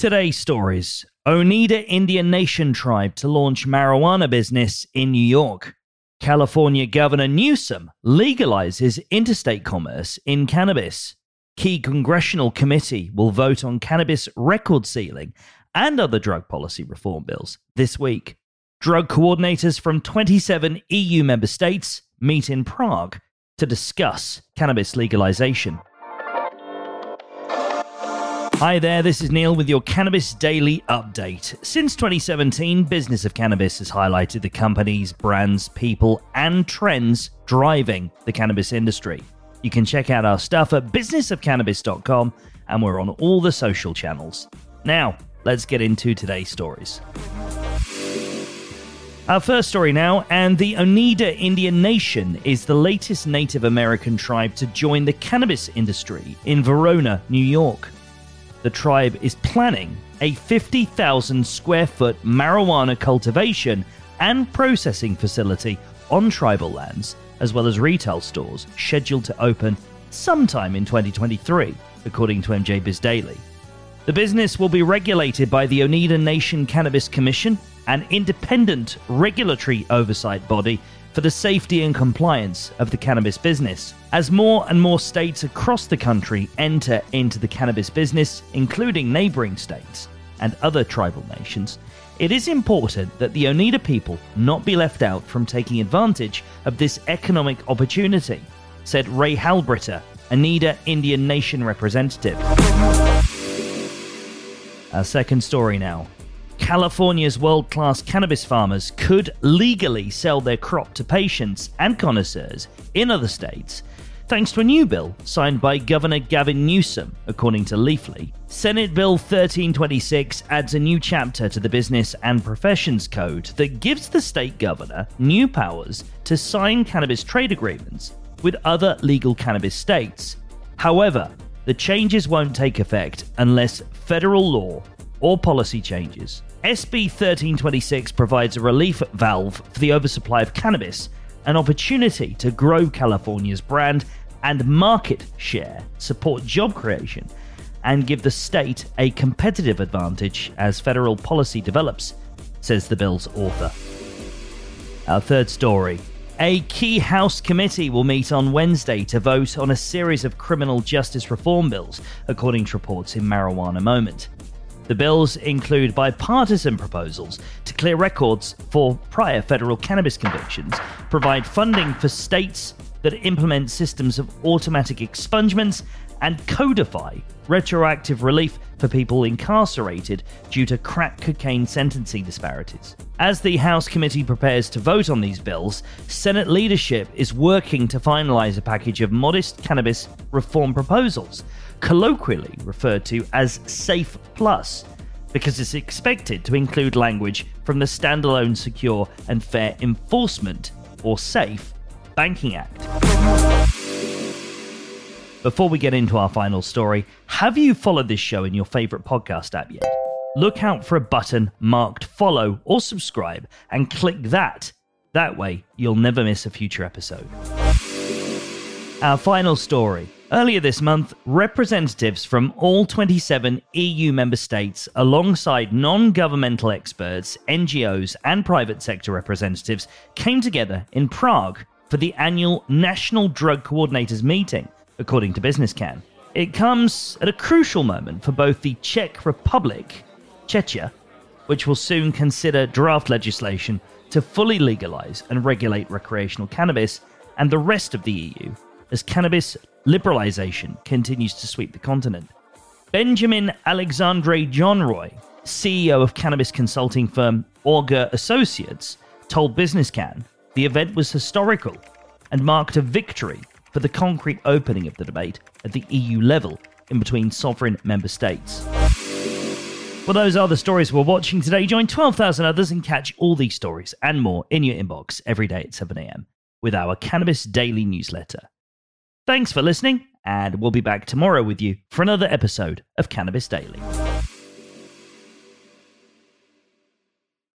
Today's stories Oneida Indian Nation tribe to launch marijuana business in New York. California Governor Newsom legalizes interstate commerce in cannabis. Key congressional committee will vote on cannabis record sealing and other drug policy reform bills this week. Drug coordinators from 27 EU member states meet in Prague to discuss cannabis legalization. Hi there, this is Neil with your Cannabis Daily Update. Since 2017, Business of Cannabis has highlighted the companies, brands, people, and trends driving the cannabis industry. You can check out our stuff at businessofcannabis.com, and we're on all the social channels. Now, let's get into today's stories. Our first story now, and the Oneida Indian Nation is the latest Native American tribe to join the cannabis industry in Verona, New York the tribe is planning a 50,000 square foot marijuana cultivation and processing facility on tribal lands, as well as retail stores scheduled to open sometime in 2023, according to MJ Biz Daily. The business will be regulated by the Oneida Nation Cannabis Commission, an independent regulatory oversight body for the safety and compliance of the cannabis business. As more and more states across the country enter into the cannabis business, including neighboring states and other tribal nations, it is important that the Oneida people not be left out from taking advantage of this economic opportunity, said Ray Halbritter, Oneida Indian Nation representative. Our second story now. California's world class cannabis farmers could legally sell their crop to patients and connoisseurs in other states thanks to a new bill signed by Governor Gavin Newsom, according to Leafly. Senate Bill 1326 adds a new chapter to the Business and Professions Code that gives the state governor new powers to sign cannabis trade agreements with other legal cannabis states. However, the changes won't take effect unless federal law or policy changes. SB 1326 provides a relief valve for the oversupply of cannabis, an opportunity to grow California's brand and market share, support job creation, and give the state a competitive advantage as federal policy develops, says the bill's author. Our third story. A key House committee will meet on Wednesday to vote on a series of criminal justice reform bills, according to reports in Marijuana Moment. The bills include bipartisan proposals to clear records for prior federal cannabis convictions, provide funding for states that implement systems of automatic expungements, and codify retroactive relief for people incarcerated due to crack cocaine sentencing disparities. As the House committee prepares to vote on these bills, Senate leadership is working to finalize a package of modest cannabis reform proposals colloquially referred to as Safe Plus, because it's expected to include language from the Standalone Secure and Fair Enforcement, or SAFE, Banking Act. Before we get into our final story, have you followed this show in your favourite podcast app yet? Look out for a button marked follow or subscribe and click that. That way, you'll never miss a future episode. Our final story Earlier this month, representatives from all 27 EU member states, alongside non governmental experts, NGOs, and private sector representatives, came together in Prague for the annual National Drug Coordinators meeting, according to Business Cann. It comes at a crucial moment for both the Czech Republic, Czechia, which will soon consider draft legislation to fully legalize and regulate recreational cannabis, and the rest of the EU, as cannabis liberalization continues to sweep the continent. Benjamin Alexandre Jeanroy, CEO of cannabis consulting firm Augur Associates, told Business Cann the event was historical and marked a victory for the concrete opening of the debate at the EU level in between sovereign member states. Well, those are the stories we're watching today. Join 12,000 others and catch all these stories and more in your inbox every day at 7am with our Cannabis Daily newsletter. Thanks for listening, and we'll be back tomorrow with you for another episode of Cannabis Daily.